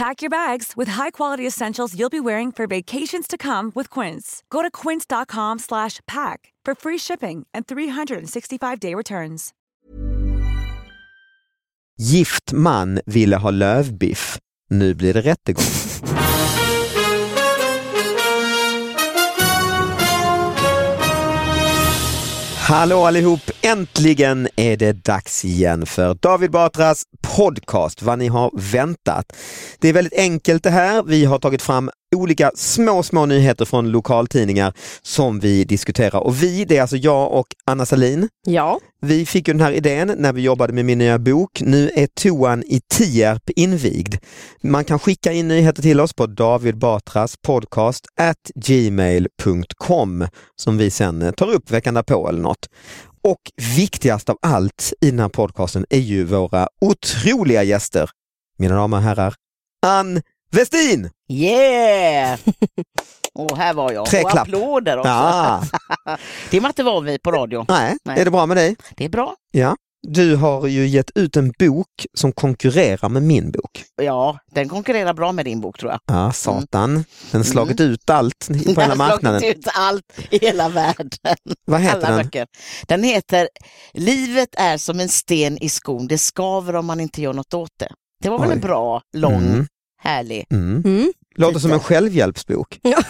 Pack your bags with high-quality essentials you'll be wearing for vacations to come with Quince. Go to quince.com slash pack for free shipping and 365-day returns. Gift man ville ha lövbiff. Nu blir det rättegång. Hallå allihop! Äntligen är det dags igen för David Batras podcast, vad ni har väntat. Det är väldigt enkelt det här. Vi har tagit fram olika små, små nyheter från lokaltidningar som vi diskuterar. Och vi, det är alltså jag och Anna Salin. Ja, Vi fick ju den här idén när vi jobbade med min nya bok. Nu är toan i Tierp invigd. Man kan skicka in nyheter till oss på David Batras podcast at gmail.com som vi sen eh, tar upp veckan därpå eller något. Och viktigast av allt i den här podcasten är ju våra otroliga gäster. Mina damer och herrar, Ann Westin! Yeah! Och här var jag. Tre och applåder också. Ja, Det är man inte van vid på radio. nej, Nej. är det bra med dig? Det är bra. Ja. Du har ju gett ut en bok som konkurrerar med min bok. Ja, den konkurrerar bra med din bok tror jag. Ja, satan. Den har slagit ut allt på Den hela har marknaden. slagit ut allt i hela världen. Vad heter Alla den? böcker. Den heter Livet är som en sten i skon, det skaver om man inte gör något åt det. Det var väl Oj. en bra, lång, Mm. Härlig. Mm. mm. Låter som en självhjälpsbok. Ja.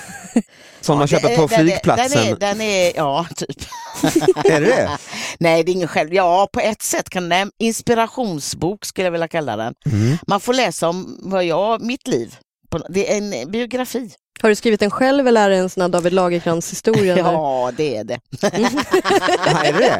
Som man köper på Den flygplatsen. Den är, den är, ja, typ. Är det det? Nej, det är ingen själv. Ja, på ett sätt kan den, inspirationsbok skulle jag vilja kalla den. Mm. Man får läsa om vad jag, mitt liv. Det är en biografi. Har du skrivit den själv eller är det en sån här David Lagercrantz historia? Ja, det är det. Är det?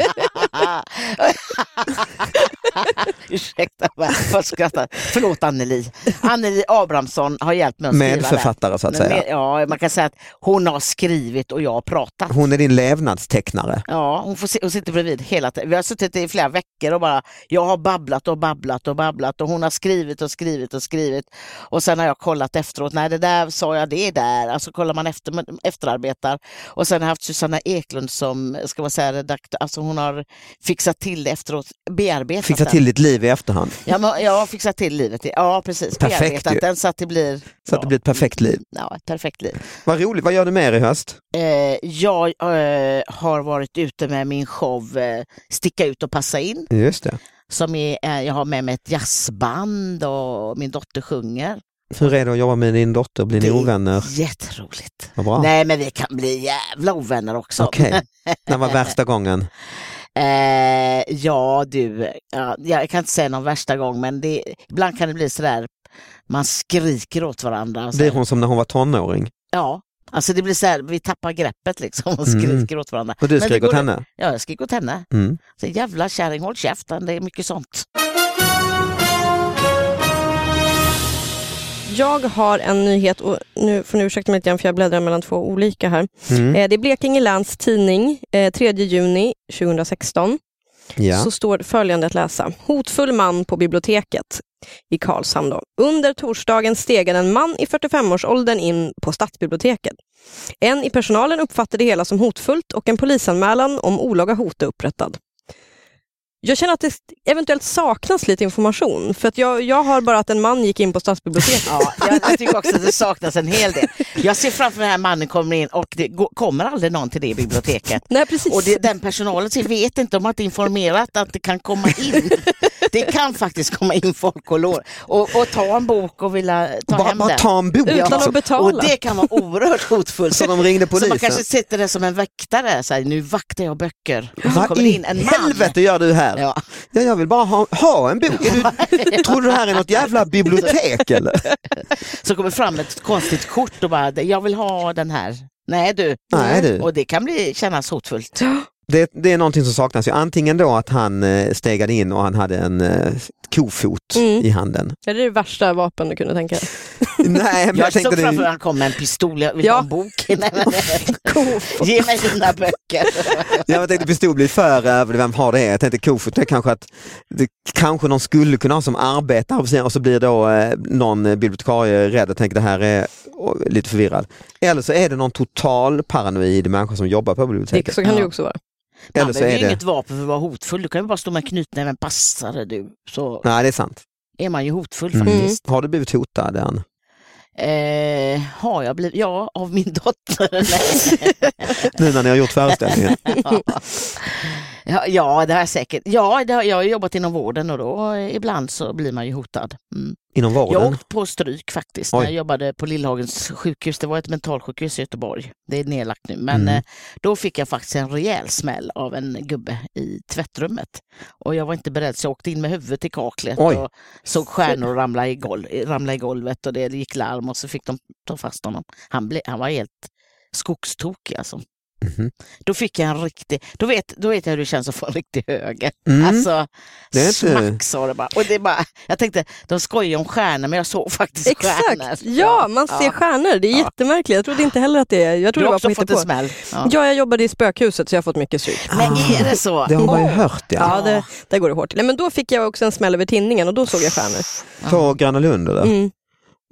Ursäkta jag skrattar. Förlåt Anneli. Anneli Abrahamsson har hjälpt mig att skriva Medförfattare så att säga. Med- Ja, man kan säga att hon har skrivit och jag har pratat. Hon är din levnadstecknare. Ja, hon, får se, hon sitter bredvid hela tiden. Vi har suttit i flera veckor och bara, jag har babblat och babblat och babblat och hon har skrivit och skrivit och skrivit. Och sen har jag kollat efteråt, nej det där sa jag, det är där. Alltså kollar man efter, efterarbetar. Och sen har jag haft Susanna Eklund som, ska man säga redaktör, alltså hon har fixat till det efteråt, bearbetat Fixa den. till ditt liv i efterhand. Ja, men, jag har fixat till livet. Ja, precis. Perfekt Bearbetat ju. den så att det blir Så att det blir ett perfekt liv. Ja, ett perfekt liv. Vad roligt. Vad gör du mer i höst? Eh, jag eh, har varit ute med min show eh, Sticka ut och passa in. Just det. Som är, eh, jag har med mig ett jazzband och min dotter sjunger. Hur är det att jobba med din dotter? Blir ni ovänner? Jätteroligt. Vad bra. Nej men vi kan bli jävla ovänner också. Okej. När var värsta gången? eh, ja du, ja, jag kan inte säga någon värsta gång men det, ibland kan det bli sådär man skriker åt varandra. Blir hon som när hon var tonåring? Ja, alltså det blir så här, vi tappar greppet liksom och Mm. skriker åt varandra. Och du skrek åt henne? Ja, jag skriker åt henne. Mm. Så jävla kärring, håll käften, det är mycket sånt. Jag har en nyhet och nu får ni ursäkta mig lite grann för jag bläddrar mellan två olika här. Mm. Eh, Det är Blekinge Läns Tidning, eh, 3 juni 2016. Ja. så står följande att läsa. Hotfull man på biblioteket i Karlshamn. Då. Under torsdagen stegade en man i 45-årsåldern in på stadsbiblioteket. En i personalen uppfattade det hela som hotfullt och en polisanmälan om olaga hot är upprättad. Jag känner att det eventuellt saknas lite information, för att jag, jag har bara att en man gick in på stadsbiblioteket. Ja, jag, tycker också att det saknas en hel del. Jag ser framför mig den här mannen kommer in och det kommer aldrig någon till det biblioteket. Nej, precis. Och det, den personalen vet inte, de har inte informerat att det kan komma in. Det kan faktiskt komma in folk och, lå- och, och ta en bok och vilja ta Bara, hem bara den. ta en bok. Utan alltså. att betala. Och det kan vara oerhört hotfullt. Så de ringde Så man polisen. kanske sitter där som en väktare, så här, nu vaktar jag böcker. Och så Vad kommer det in en i man. helvete gör du här? Ja. Ja, jag vill bara ha, ha en bok. Du, tror du det här är något jävla bibliotek eller? Så kommer fram ett konstigt kort och bara, jag vill ha den här. Nej du. Nej, du. Och det kan bli, kännas hotfullt. Det, det är någonting som saknas. ju. Antingen då att han eh, stegade in och han hade en eh, kofot Mm. i handen. Är det det värsta vapen du kunde tänka dig? Nej, men jag, Jag tänkte såg framför mig det, att han kom med en pistol, jag vill Ja. ha en bok. Nej, men, Ge mig dina böcker. jag tänkte pistol blir för vem har det? Jag tänkte kofot är kanske att det kanske någon skulle kunna ha som arbetare och så blir då eh, någon bibliotekarie rädd och tänker det här är och, lite förvirrad. Eller så är det någon total paranoid människa som jobbar på Det, biblioteket. så kan det ju också vara. Eller Man så behöver är ju det... inget vapen för att vara hotfull. Du kan ju bara stå med knytnäven, passar det du. Så Nej, det är sant. är man ju hotfull Mm. faktiskt. Har du blivit hotad än? Eh, har jag blivit, ja, av min dotter. Nej. Nu när ni har gjort föreställningen? ja, ja, det har jag säkert. Ja, har, jag har jobbat inom vården och då ibland så blir man ju hotad. Mm. Inom Jag vården? åkt på stryk faktiskt Oj. när jag jobbade på Lillhagens sjukhus. Det var ett mentalsjukhus i Göteborg. Det är nedlagt nu. Men Mm. eh, då fick jag faktiskt en rejäl smäll av en gubbe i tvättrummet. Och jag var inte beredd så jag åkte in med huvudet i kaklet Oj. och såg stjärnor ramla i, golv, ramla i golvet och det gick larm och så fick de ta fast honom. Han, ble, han var helt skogstokig alltså. Mhm. Då fick jag en riktig, då vet, då vet jag hur det känns att få en riktig höger. Mm. Alltså, Det är inte- smack sa det bara. Och det är bara. Jag tänkte, de skojar om stjärnor men jag såg faktiskt stjärnor. Exakt, ja man ser Ja. stjärnor. Det är Ja. jättemärkligt. Jag trodde inte heller att det är... Jag Du trodde det har var också på fått en smäll. Ja. Ja, jag jobbade i spökhuset så jag har fått mycket stryk. Men är det så? Det har man ju hört ja. Ja, det, där går det hårt. Nej, men då fick jag också en smäll över tinningen och då såg jag stjärnor. På Gröna Lund eller? Mm.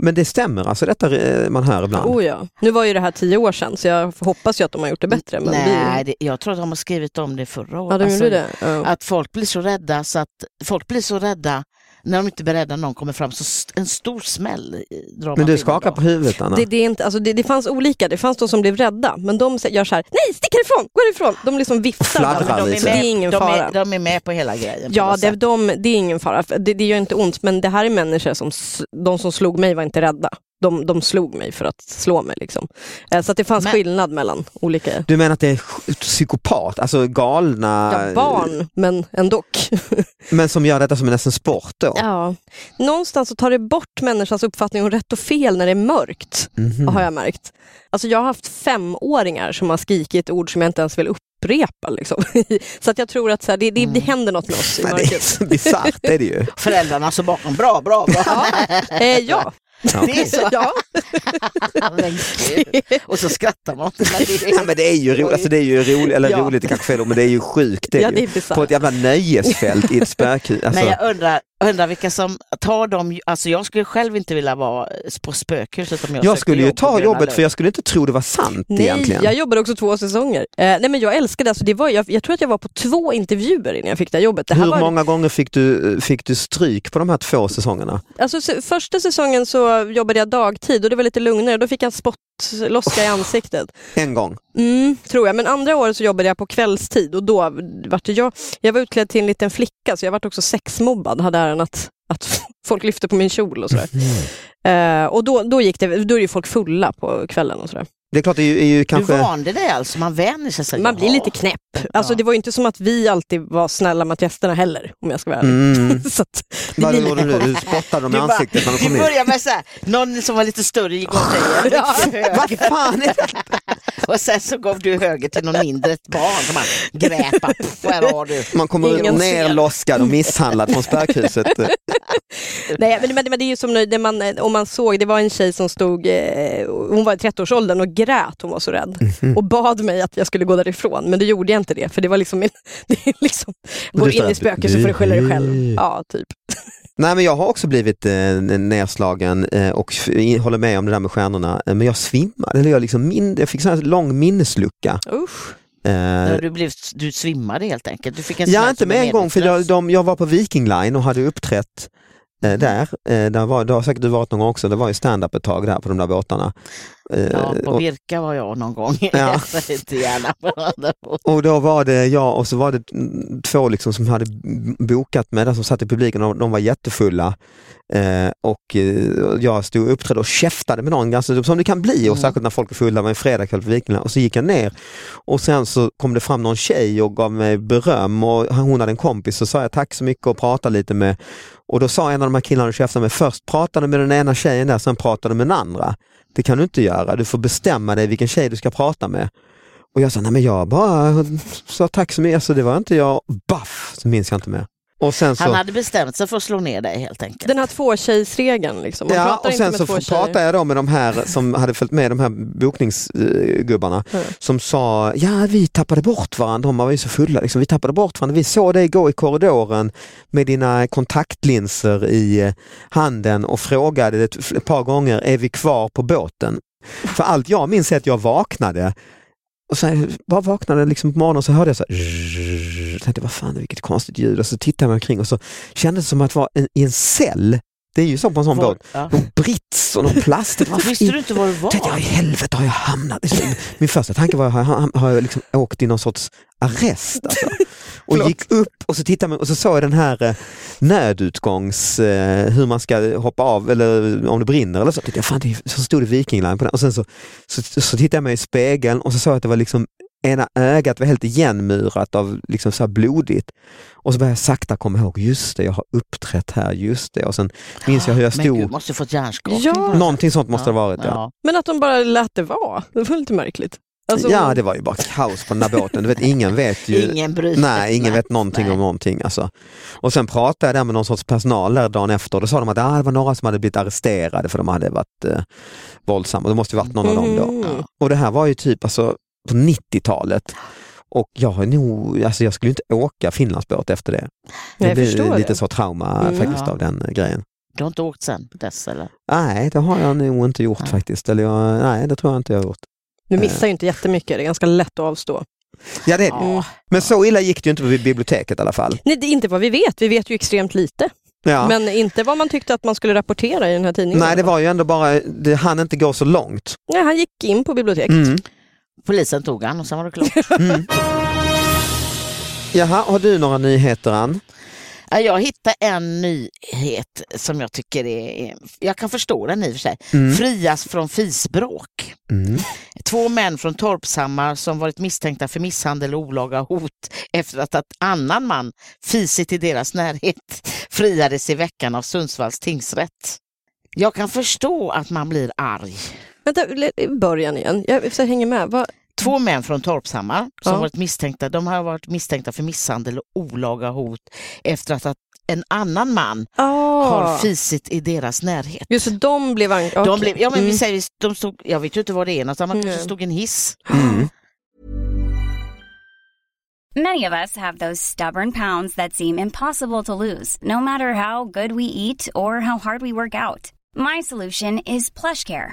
Men det stämmer alltså detta eh, man hör ibland? Oh, ja. Nu var ju det här tio år sedan så jag hoppas ju att de har gjort det bättre. Men Nej, vi... det, jag tror att de har skrivit om det förra året. Ja, de Alltså, det. Ja. Att folk blir så rädda så att folk blir så rädda när de inte är beredda när någon kommer fram. Så en stor smäll drar Men man du skakar på huvudet Anna? Det, det, är inte, alltså det, det fanns olika, det fanns de som blev rädda, men de gör så här, nej stick härifrån, gå härifrån. De liksom viftar. Bara. Men de, är lite. Det med, är ingen de, fara. är, de är med på hela grejen. Ja, det, de, det är ingen fara. Det, det gör inte ont, men det här är människor som, de som slog mig var inte rädda. De, de slog mig för att slå mig. Liksom. Eh, Så att det fanns Men- skillnad mellan olika Du menar att det är psykopat, alltså galna, ja, barn, men ändå. men som gör detta som en nästan sport då? Ja. Någonstans så tar det bort människans uppfattning om rätt och fel när det är mörkt, Mhm. har jag märkt. Alltså jag har haft femåringar som har skrikit ord som jag inte ens vill upprepa. Liksom. så att jag tror att så här, det, det, det händer något med oss i Men det är mörkret. så bisarrt är det ju. Föräldrarna så bakom, bra, bra, bra. Ja, eh, ja. Ja. Det är så. ja. Och så skrattar man. Ja, men det är ju roligt, alltså det är ju roligt, eller Ja. roligt är kanske fel men det är ju sjukt. Det är Ja, ju. det är bisarrt. På ett jävla nöjesfält i ett spökhus. Alltså, Men jag undrar, undrar vilka som tar dem, alltså jag skulle själv inte vilja vara på spökhuset om jag jag skulle ju jobb ta jobbet för jag skulle inte tro det var sant Nej, egentligen. jag jobbade också två säsonger. Eh, nej, men jag älskade alltså, det. Var, jag, jag tror att jag var på två intervjuer innan jag fick det här jobbet. Det här Hur var, många gånger fick du, fick du stryk på de här två säsongerna? Alltså, första säsongen så jobbade jag dagtid och det var lite lugnare. Då fick jag spottloska i ansiktet. En gång? Mm, tror jag. Men andra året så jobbade jag på kvällstid och då var det jag, jag var utklädd till en liten flicka så jag var också sexmobbad, hade äran att, att folk lyfte på min kjol och sådär. Eh, och då, då, gick det, då är ju folk fulla på kvällen och sådär. Det är klart, det är ju, är ju kanske... Du vande dig alltså, man vänjer sig. så- Man blir lite knäpp. Alltså, Ja. Det var ju inte som att vi alltid var snälla mot gästerna heller, om jag ska vara ärlig. Mm. så att, det Vad gjorde du? Du spottade dem i Du ansiktet när de kom in? börjar med så här, någon som var lite större gick åt dig Ja. Vad fan är det? och sen så gav du höger till någon mindre ett barn som bara grät. bara, "Pff, Här har du. Man kommer Ingen ner ser. loskad och misshandlad från spökhuset. Nej, men, men, men det är ju som när man, om man såg, det var en tjej som stod, eh, hon var i 30-årsåldern och grät, hon var så rädd. Mhm. Och bad mig att jag skulle gå därifrån, men då gjorde jag inte det. För det var liksom, en- det är liksom går in i att spöken så får du skylla dig själv. Ja, typ. Nej men jag har också blivit eh, nedslagen eh, och håller med om det där med stjärnorna. Eh, Men jag svimmade, eller jag, liksom min, jag fick här lång minneslucka. Usch. Eh, När du, blev, du svimmade helt enkelt. Du fick en Ja, smäll inte med en gång för jag, de, jag var på Viking Line och hade uppträtt eh, Eh, där. Eh, där var, det har säkert du varit någon gång också, det var ju stand-up ett tag där på de där båtarna. Eh, Ja, på och, Birka var jag någon gång. Ja. Och då var det jag och så var det två liksom som hade bokat med, där som satt i publiken och de var jättefulla. Eh, och eh, jag stod och uppträdde och käftade med någon, ganska, som det kan bli, och Mm. särskilt när folk är fulla, med en fredagkväll på Viking Line. Och så gick jag ner och sen så kom det fram någon tjej och gav mig beröm och hon hade en kompis så sa jag tack så mycket och pratade lite med och då sa en av de här killarna och käftade med först pratade med den ena tjejen där, sen pratade med den andra. Det kan du inte göra, du får bestämma dig vilken tjej du ska prata med. Och jag sa, nej men jag bara sa tack så mycket, alltså, det var inte jag, baff, så minns jag inte mer. Och sen så... Han hade bestämt sig för att slå ner dig helt enkelt. Den här tvåtjejsregeln. Liksom. Man Ja, pratar och sen så pratade jag då med de här som hade följt med, de här bokningsgubbarna, Mm. som sa, ja vi tappade bort varandra, de var ju så fulla, liksom. vi tappade bort varandra, vi såg dig gå i korridoren med dina kontaktlinser i eh, handen och frågade ett, ett par gånger, är vi kvar på båten? För allt jag minns är att jag vaknade och sen bara vaknade liksom på morgonen och så hörde jag så här, jag tänkte vad fan vilket konstigt ljud och så tittade jag mig omkring och så kändes det som att vara i en cell. Det är ju så på en sån båt. ja. Någon brits och någon plast. Visste du inte var du var? tänkte jag, i helvete har jag hamnat? Min första tanke var, har jag, har jag liksom åkt i någon sorts arrest? Alltså. Och gick upp och så tittade man och så såg jag den här eh, nödutgångs, eh, hur man ska hoppa av eller om det brinner eller så. Tittade jag, fan, det, så stod det Viking Line på den och sen så, så, så tittade jag mig i spegeln och så såg jag att det var liksom ena ögat var helt igenmurat av liksom så här blodigt. Och så började jag sakta komma ihåg, just det, jag har uppträtt här, just det. Och sen minns jag hur jag Men gud, stod, måste fått hjärnskakning. Ja. någonting sånt måste det ha varit. Ja. Men att de bara lät det vara. Det var lite märkligt. Alltså, ja, det var ju bara kaos på den där båten. Du vet, ingen vet ju. Ingen bryr sig. Nej, ingen vet någonting Nej. om någonting. Alltså. Och sen pratade jag där med någon sorts personal där dagen efter och då sa de att ah, det var några som hade blivit arresterade för de hade varit eh, våldsamma. Det måste ju varit någon av dem då. Mhm. Och det här var ju typ alltså, på 90-talet. Och jag har nog, alltså jag skulle inte åka Finlandsbåt efter det. Jag Det blev lite det. så trauma Mm. faktiskt Ja. av den eh, grejen. Du har inte åkt sen dess eller? Nej, det har jag nog inte gjort Nej. faktiskt. Eller jag, nej, det tror jag inte jag har gjort. Du missar ju inte jättemycket, det är ganska lätt att avstå. Ja, det är det. Mm. Men så illa gick det ju inte på biblioteket i alla fall. Nej, det är inte vad vi vet, vi vet ju extremt lite. Ja. Men inte vad man tyckte att man skulle rapportera i den här tidningen. Nej, det var ju ändå bara, det hann inte gå så långt. Nej, han gick in på biblioteket. Mm. Polisen tog han och sen var det klart. Mm. Jaha, har du några nyheter Ann? Ja, Jag hittade en nyhet som jag tycker är, jag kan förstå den i och för sig. Mm. Frias från fisbråk. Mm. Två män från Torpshammar som varit misstänkta för misshandel och olaga hot efter att en annan man fisit i deras närhet friades i veckan av Sundsvalls tingsrätt. Jag kan förstå att man blir arg. Vänta, början igen. Jag hänger med. Vad- Två män från Torpshammar som Ja. varit misstänkta, de har varit misstänkta för misshandel och olaga hot efter att, att en annan man Ah. har fisit i deras närhet. Just de blev anklagade. De blev, ja men Mm. vi säger, de stod, jag vet ju inte vad det är någonstans, man kanske Nej. stod i en hiss. Mm. Many of us have those stubborn pounds that seem impossible to lose, no matter how good we eat or how hard we work out. My solution is PlushCare.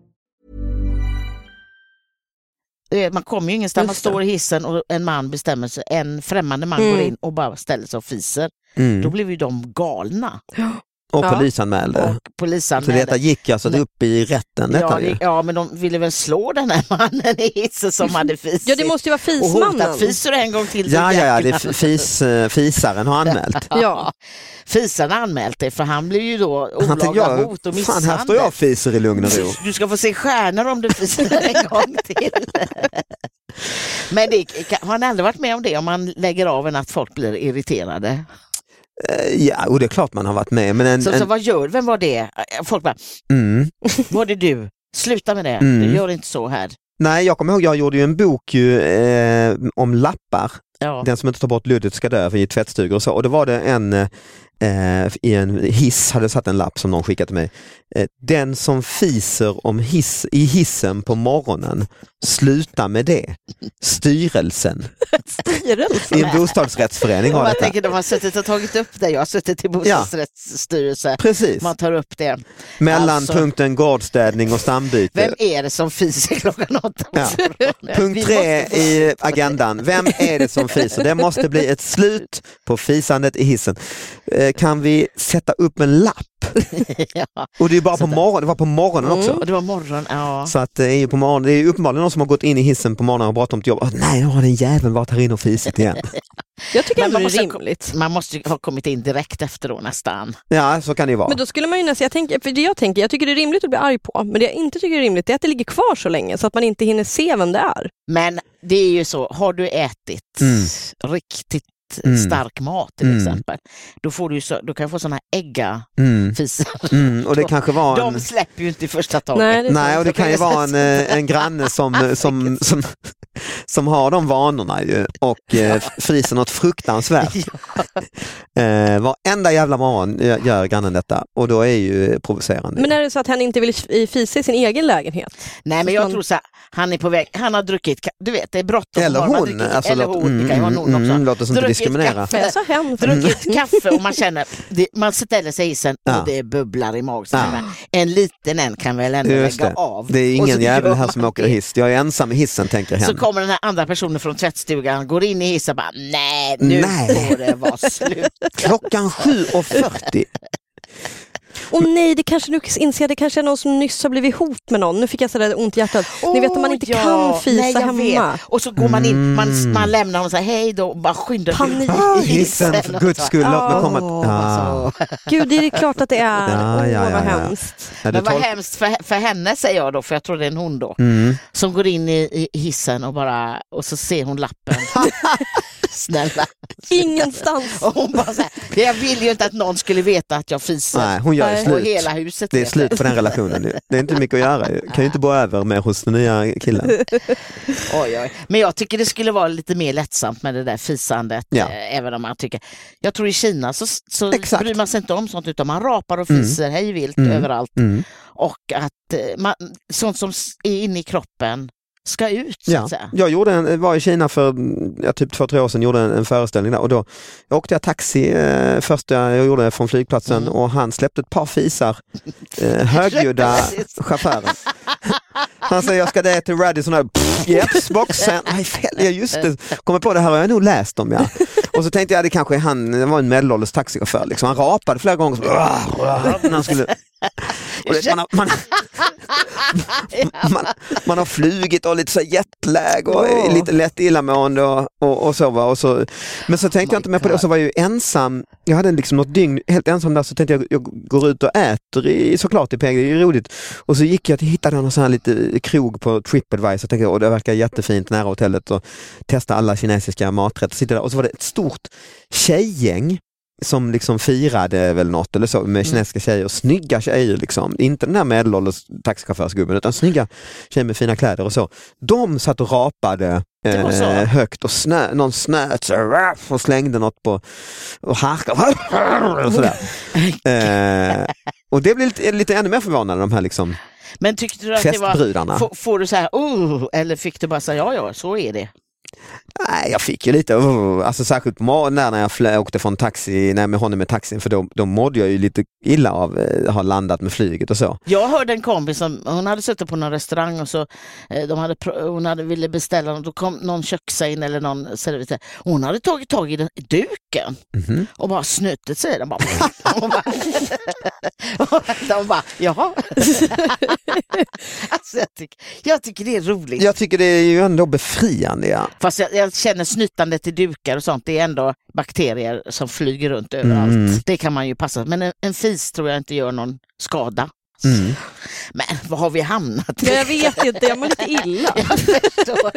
Eh, Man kommer ju ingenstans, man står i hissen och en man bestämmer sig, en främmande man Mm. går in och bara ställer sig och fiser. Då Mm. blev ju de galna. Och Ja. polisanmälde. Och Så polisanmälde. detta gick alltså Nej. upp i rätten? Ja, det, ja, men de ville väl slå den här mannen i hissen som hade fisit. Ja, det måste ju vara och hotat, fismannen. fiser en gång till så ja, ja, ja, det är jäklar." f- fis, eh, fisaren har anmält. Ja. Fisaren har anmält det för han blev ju då olaga jag, hot och fan här står misshandel. jag och fiser i lugn och ro. Du ska få se stjärnor om du fiser en gång till. Men det, har han aldrig varit med om det om man lägger av en att folk blir irriterade? Eh, Ja, och det är klart man har varit med. Men en, Så, så en, vad gör Vem var det? Folk bara, mm. var det du? Sluta med det, Mm. du gör inte så här. Nej, jag kommer ihåg, jag gjorde ju en bok ju, eh, om lappar. Ja. Den som inte tar bort luddet ska dö i tvättstugor och så. Och då var det en eh, i en hiss, hade satt en lapp som någon skickat till mig. Eh, den som fiser om hiss, i hissen på morgonen, sluta med det. Styrelsen Styrelsen. i en bostadsrättsförening har man detta. tänker de har suttit och tagit upp det, jag har suttit i bostadsrättsstyrelse. Precis, Man tar upp det. mellan Alltså- punkten gårdstädning och stambyte. Vem är det som fiser klockan åtta på Ja. Punkt tre i agendan. Vem är det som fiser? Det måste bli ett slut på fisandet i hissen. Eh, Kan vi sätta upp en lapp? ja. Och det är bara Så på där. morgonen, det var på morgonen också. Och det var morgon, ja. Så att det är ju på morgonen, det är uppenbarligen någon som har gått in i hissen på morgonen och bråttom till jobb. Åh, nej, nu har den jäveln varit här inne och fisit igen. Jag tycker ändå det är ha- rimligt. Man måste ha kommit in direkt efter då nästan. Ja, så kan det ju vara. Men då skulle man ju nästan, jag tänker, för det jag tänker, jag tycker det är rimligt att bli arg på, men det jag inte tycker är rimligt är att det ligger kvar så länge så att man inte hinner se vem det är. Men det är ju så, har du ätit Mm. riktigt Mm. Stark mat till Mm. exempel, då, får du så, då kan du få sådana här Mm. äggafisar. Mm. Och det kanske var en... De släpper ju inte i första taget. Nej, Nej, och det kan ju vara en, eh, en granne som, som, som, som har de vanorna ju och eh, fiser något fruktansvärt. Eh, varenda jävla morgon gör gör grannen detta och då är ju provocerande. Men är det så att han inte vill fisa i sin egen lägenhet? Nej men jag tror så här, han är på väg, han har druckit, du vet det är bråttom. Eller hon, dricker- alltså, eller låt- hon, det kan ju vara mm, någon också. mm, låt oss inte Druckit diskriminera. Kaffe, hem. druckit kaffe och man känner, det, man ställer sig i isen Ja. och det bubblar i magen. Ja. En liten en kan väl ändå Just lägga det. av. Det är ingen så jävel här som åker hiss. Jag är ensam i hissen tänker Så hen. kommer den här andra personen från tvättstugan, går in i hissen och bara nej nu Nej. får det vara slut. Klockan 7.40. Och nej, det kanske nu inser jag, det kanske är någon som nyss har blivit hot med någon. Nu fick jag sådär ont i hjärtat. Ni vet att man inte Åh, kan fisa nej, hemma. Vet. Och så går man in, man, Mm. man lämnar och säger hej då och bara skyndar Panik. till Hissen, för guds skull, låt mig komma. Åh, Ja. så. Gud, det är klart att det är. Ja, Åh, ja, ja, vad ja. hemskt. Ja, du Men vad tolk- hemskt för, för henne säger jag då, för jag tror det är en hon då, Mm. som går in i, i hissen och bara, och så ser hon lappen. Snälla. Ingenstans. Och hon bara så här, jag vill ju inte att någon skulle veta att jag fiser. Nej, hon gör slut. hela huset Det är slut på den relationen nu. Det är inte mycket att göra. ju. Kan ju inte bo över med hos den nya killen. Oj, oj. Men jag tycker det skulle vara lite mer lättsamt med det där fisandet. Ja. Eh, även om man tycker... Jag tror i Kina så, så Exakt. bryr man sig inte om sånt utan man rapar och Mm. fiser hej vilt Mm. överallt. Mm. Och att eh, man, sånt som är inne i kroppen ska ut så Ja. att säga. Jag gjorde en, var i Kina för ja, typ två, tre år sedan, gjorde en, en föreställning där och då jag åkte jag taxi eh, första jag gjorde från flygplatsen Mm. och han släppte ett par fisar, eh, högljudda chauffören. Han säger jag ska det till Radisson här, jeps, boxen, nej fel, ja just det, kommer på det här har jag nog läst om ja. Och så tänkte jag det kanske är han, det var en medelålders taxichaufför liksom, han rapade flera gånger så, när han skulle det, man, har, man, man, man har flugit och lite så jetlag och Åh. lite lätt illamående och, och, och så, va? och så. Men så tänkte jag inte mer på det och så var jag ju ensam. Jag hade liksom något dygn helt ensam där så tänkte jag jag går ut och äter i, såklart i PG, det är ju roligt. Och så gick jag till, hittade någon sån här lite krog på Tripadvisor tänkte jag, och det verkar jättefint nära hotellet och testa alla kinesiska maträtter. Sitter där och så var det ett stort tjejgäng som liksom firade väl något eller så med kinesiska tjejer, snygga tjejer liksom. Inte den där medelålders taxichaufförsgubben utan snygga tjejer med fina kläder och så. De satt och rapade eh, högt och snö, någon snöt så, och slängde något på och harkade och sådär. Eh, och det blir lite, lite ännu mer förvånande de här liksom Men tyckte du att det var... får du så här, oh, eller fick du bara säga ja, ja, så är det? Nej, jag fick ju lite, alltså särskilt på morgonen när jag flö, åkte från taxi, nej, med honom med taxin för då, då mådde jag ju lite illa av att ha landat med flyget och så. Jag hörde en kompis som hon hade suttit på någon restaurang och så eh, de hade, hon hade ville beställa och då kom någon köksain eller någon servitör. Hon hade tagit tag i den, duken Mhm. och bara snutit sig. Den bara, hon bara, de bara jaha. alltså, jag, tycker, jag tycker det är roligt. Jag tycker det är ju ändå befriande. Ja. Fast jag, jag känner snyttandet i dukar och sånt, det är ändå bakterier som flyger runt överallt. Mm. Det kan man ju passa Men en, en fis tror jag inte gör någon skada. Mm. Men vad har vi hamnat i? Ja, jag vet inte, jag mår lite illa. Jag förstår.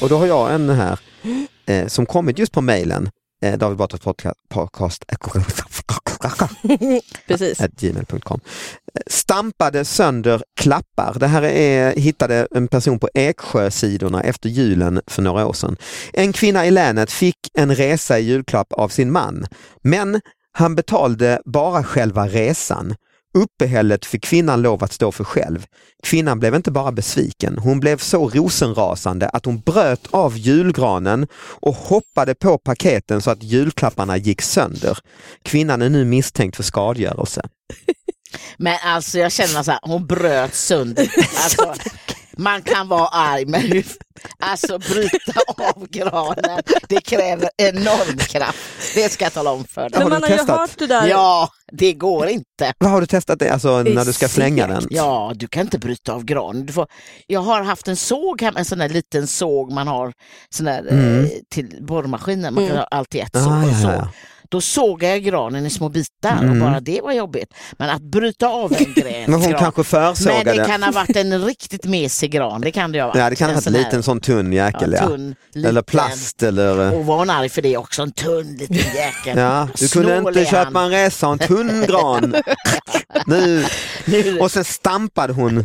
Och då har jag en här eh, som kommit just på mejlen, eh, David Batras podca- podcast, Precis. gmail.com. Stampade sönder klappar. Det här är, hittade en person på Eksjösidorna efter julen för några år sedan. En kvinna i länet fick en resa i julklapp av sin man, men han betalade bara själva resan. Uppehället fick kvinnan lov att stå för själv. Kvinnan blev inte bara besviken, hon blev så rosenrasande att hon bröt av julgranen och hoppade på paketen så att julklapparna gick sönder. Kvinnan är nu misstänkt för skadegörelse. Men alltså jag känner så här, hon bröt sönder. Alltså, man kan vara arg men alltså bryta av granen, det kräver enorm kraft. Det ska jag tala om för dig. Men Har man har ju testat? hört det där. Ja, det går inte. Vad har du testat det, alltså när du ska slänga den? Ja, du kan inte bryta av granen. Du får, jag har haft en såg hemma, en sån där liten såg man har sån där, Mm. eh, till borrmaskinen, man kan Mm. ha allt i ett Ah, såg och ja, så. ja. Då sågar jag granen i små bitar Mm. och bara det var jobbigt. Men att bryta av en gren, Men hon gran, kanske men försågade. det kan ha varit en riktigt mesig gran, det kan det ha varit. Ja, det kan ha En varit en liten sån tunn jäkel. ja, Ja, tunn, Eller liten. plast eller... Och var hon arg för det också, en tunn liten jäkel. Ja, du kunde inte köpa en resa en tunn gran. nu. Och sen stampade hon eh,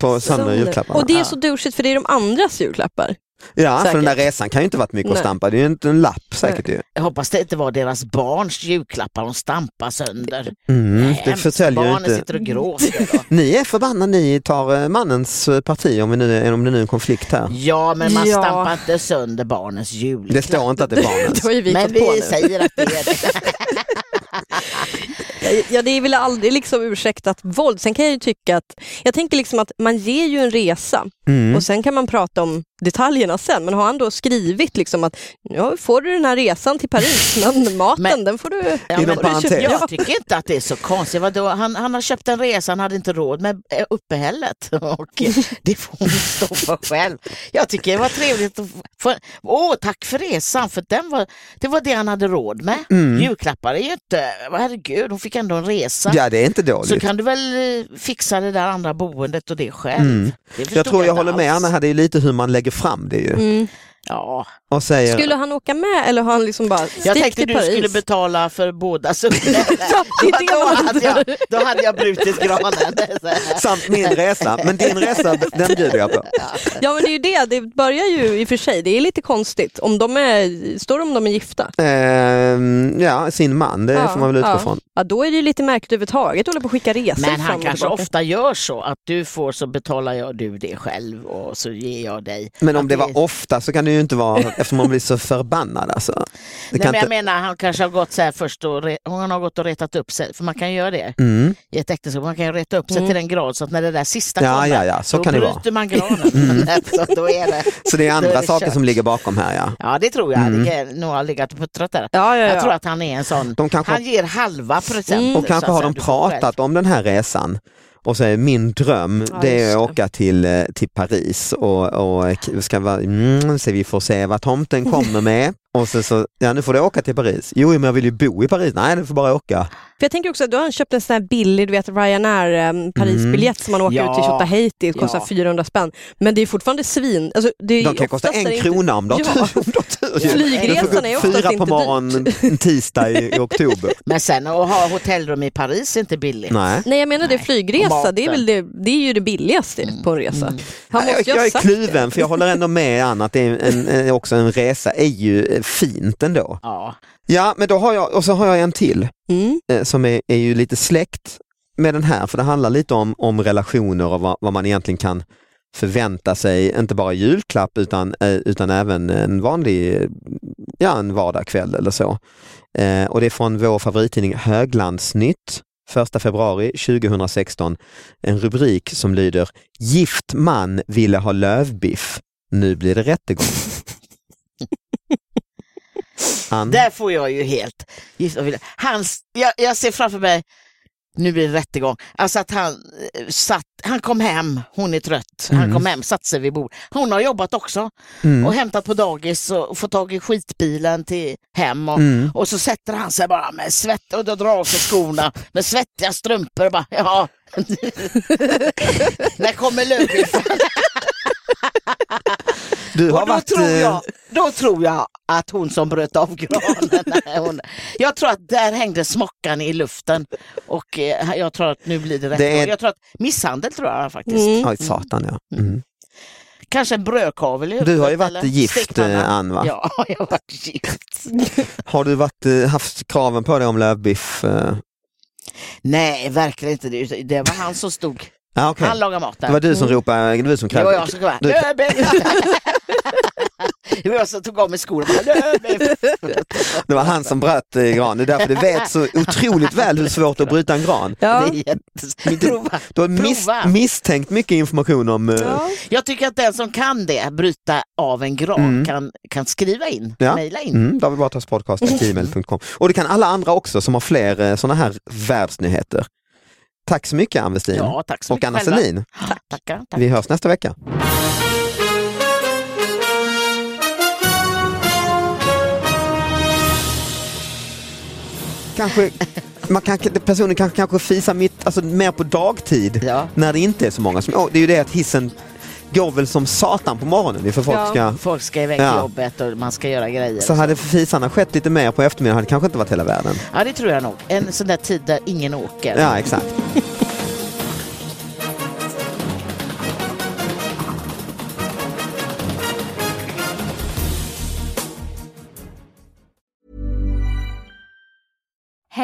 på sönder Sönder. julklapparna. Och det är så douchigt för det är de andras julklappar. Ja, för den där säkert. resan kan ju inte varit mycket att Nej. stampa. Det är ju inte en lapp säkert ju. Jag hoppas det inte var deras barns julklappar de stampar sönder. Mm, det förtäljer Barnen inte. sitter och gråter. Då. Ni är förbannade, ni tar eh, mannens eh, parti om, vi nu, är- om det nu är en konflikt här. Ja, men man Ja. stampar inte sönder barnens julklapp. Det står inte att det är barnens. Vi Men vi säger att det är det. Ja, det är väl aldrig liksom ursäktat våld. Sen kan jag ju tycka att, jag tänker liksom att man ger ju en resa Mm. och sen kan man prata om detaljerna sen. Men har han då skrivit liksom att ja, får du den här resan till Paris, men maten Men- den får du... Ja, men parentes. Jag tycker inte att det är så konstigt. Vadå? Han, han har köpt en resa, han hade inte råd med eh, uppehället. Och det får hon stå för själv. Jag tycker det var trevligt att få... Åh, tack för resan, för den var, det var det han hade råd med. Mm. Julklappar är ju inte... Herregud, hon fick ändå en resa. Ja, det är inte Så dåligt. kan du väl eh, fixa det där andra boendet och det själv. Mm. Det Jag tror jag inte håller med. Anna här, det är lite hur man lägger fram det ju. Mm. Ja. Och säger, Skulle han åka med eller har han liksom bara Jag tänkte du Paris? skulle betala för båda det det då, jag, då hade jag brutit granen. samt min resa, men din resa den bjuder jag på. Ja men det är ju det, det börjar ju i och för sig, det är lite konstigt. Om de är, står det om de är gifta? Ehm, ja, sin man, det Ja, får man väl utgå ja. från. Ja då är det ju lite märkligt överhuvudtaget att hålla på och skicka resor Men han kanske ofta gör så att du får så betalar jag du det själv och så ger jag dig. Men om Att det var ofta så kan det ju inte vara eftersom man blir så förbannad alltså. Det Nej, men jag inte... menar han kanske har gått så här först och re... hon har gått och retat upp sig, för man kan göra det mm. i ett äktenskap, man kan ju reta upp sig Mm. till den grad så att när det där sista Ja, kommer, ja, ja, så då kan det bryter vara. man granen. så då är det... Så det är andra det saker kört. som ligger bakom här ja. Ja det tror jag, Mm. det kan nog ha legat och puttrat där. Ja, ja, ja. Jag tror att han är en sån, han ger halva presenter. Mm. och kanske har de pratat om den här resan och säger min dröm Ja, det är att åka till, eh, till Paris och, och k- ska vara, mm, så vi får se vad tomten kommer med. Och så, så, ja nu får du åka till Paris. Jo men jag vill ju bo i Paris. Nej du får bara åka. För jag tänker också att du har köpt en sån här billig, du vet Ryanair um, Paris-biljett som man åker Ja. ut till Tjotahejti, det kostar Ja. 400 spänn. Men det är fortfarande svin. Alltså, det är De kan kosta oftast är en inte- krona om du har Ja. tur. om du har tur. Flygresan Du får gå är oftast fyra inte på morgonen en tisdag i, i oktober. Men sen att ha hotellrum i Paris är inte billigt. Nej. Nej jag menar det, flygresa, det är, väl det, det är ju det billigaste på en resa. Han Jag, måste ju jag ha är sagt kluven det. för jag håller ändå med Anna att det är en, en, också en resa är ju eh, fint ändå. Ja. Ja men då har jag, och så har jag en till Mm. eh, som är, är ju lite släkt med den här, för det handlar lite om, om relationer och vad, vad man egentligen kan förvänta sig, inte bara julklapp utan, eh, utan även en vanlig, ja en vardagskväll eller så. Eh, och det är från vår favorittidning Höglandsnytt, 1 februari 2016. En rubrik som lyder Gift man ville ha lövbiff, nu blir det rättegång. Han... Där får jag ju helt... Hans, jag, jag ser framför mig nu blir det rättegång. Alltså att han eh, satt, han kom hem, hon är trött, mm. han kom hem, satte sig vid bordet. Hon har jobbat också mm. och hämtat på dagis och fått tag i skitbilen till hem och, mm. och så sätter han sig bara med svett och drar av sig skorna med svettiga strumpor och bara ja. När kommer lövbiffen? Du har och då, varit... tror Eh, jag, då tror jag att hon som bröt av granen, hon, jag tror att där hängde smockan i luften och eh, jag tror att nu blir det rätt. Det är- Jag tror att misshandel tror jag faktiskt. Mm. Oj, satan ja. Mm. Kanske en brödkavel i Du har ju huvudet, varit eller gift eh, Ann va? Ja, jag har varit gift. Har du varit, haft kraven på dig om lövbiff? Nej, verkligen inte. Det, det var han som stod. Ja, okej. Han lagade maten. Det var du som ropade, det var du som Det var krävde. jag som här. Det var jag som tog av mig skorna. Det var han som bröt eh, gran. Det är därför du vet så otroligt väl hur svårt det är att bryta en gran. Ja. Det är jättes... Prova. Du har Prova. misstänkt mycket information om... eh, Ja. Jag tycker att den som kan det, bryta av en gran, Mm. kan, kan skriva in, Ja. mejla in. Mm, David Batras podcast gmail.com. Och det kan alla andra också som har fler eh, sådana här världsnyheter. Tack så mycket Ann Westin Ja, och Anna. Selin. Tack, tackar. Tack. Vi hörs nästa vecka. Kanske, man kan, personen kan kanske fisa mitt, alltså mer på dagtid Ja. när det inte är så många som, oh, det är ju det att hissen går väl som satan på morgonen för folk Ja. ska Folk ska iväg Ja. till jobbet och man ska göra grejer. Så hade fisarna skett lite mer på eftermiddagen hade det kanske inte varit hela världen. Ja, det tror jag nog. En sån där tid där ingen åker. Ja, exakt.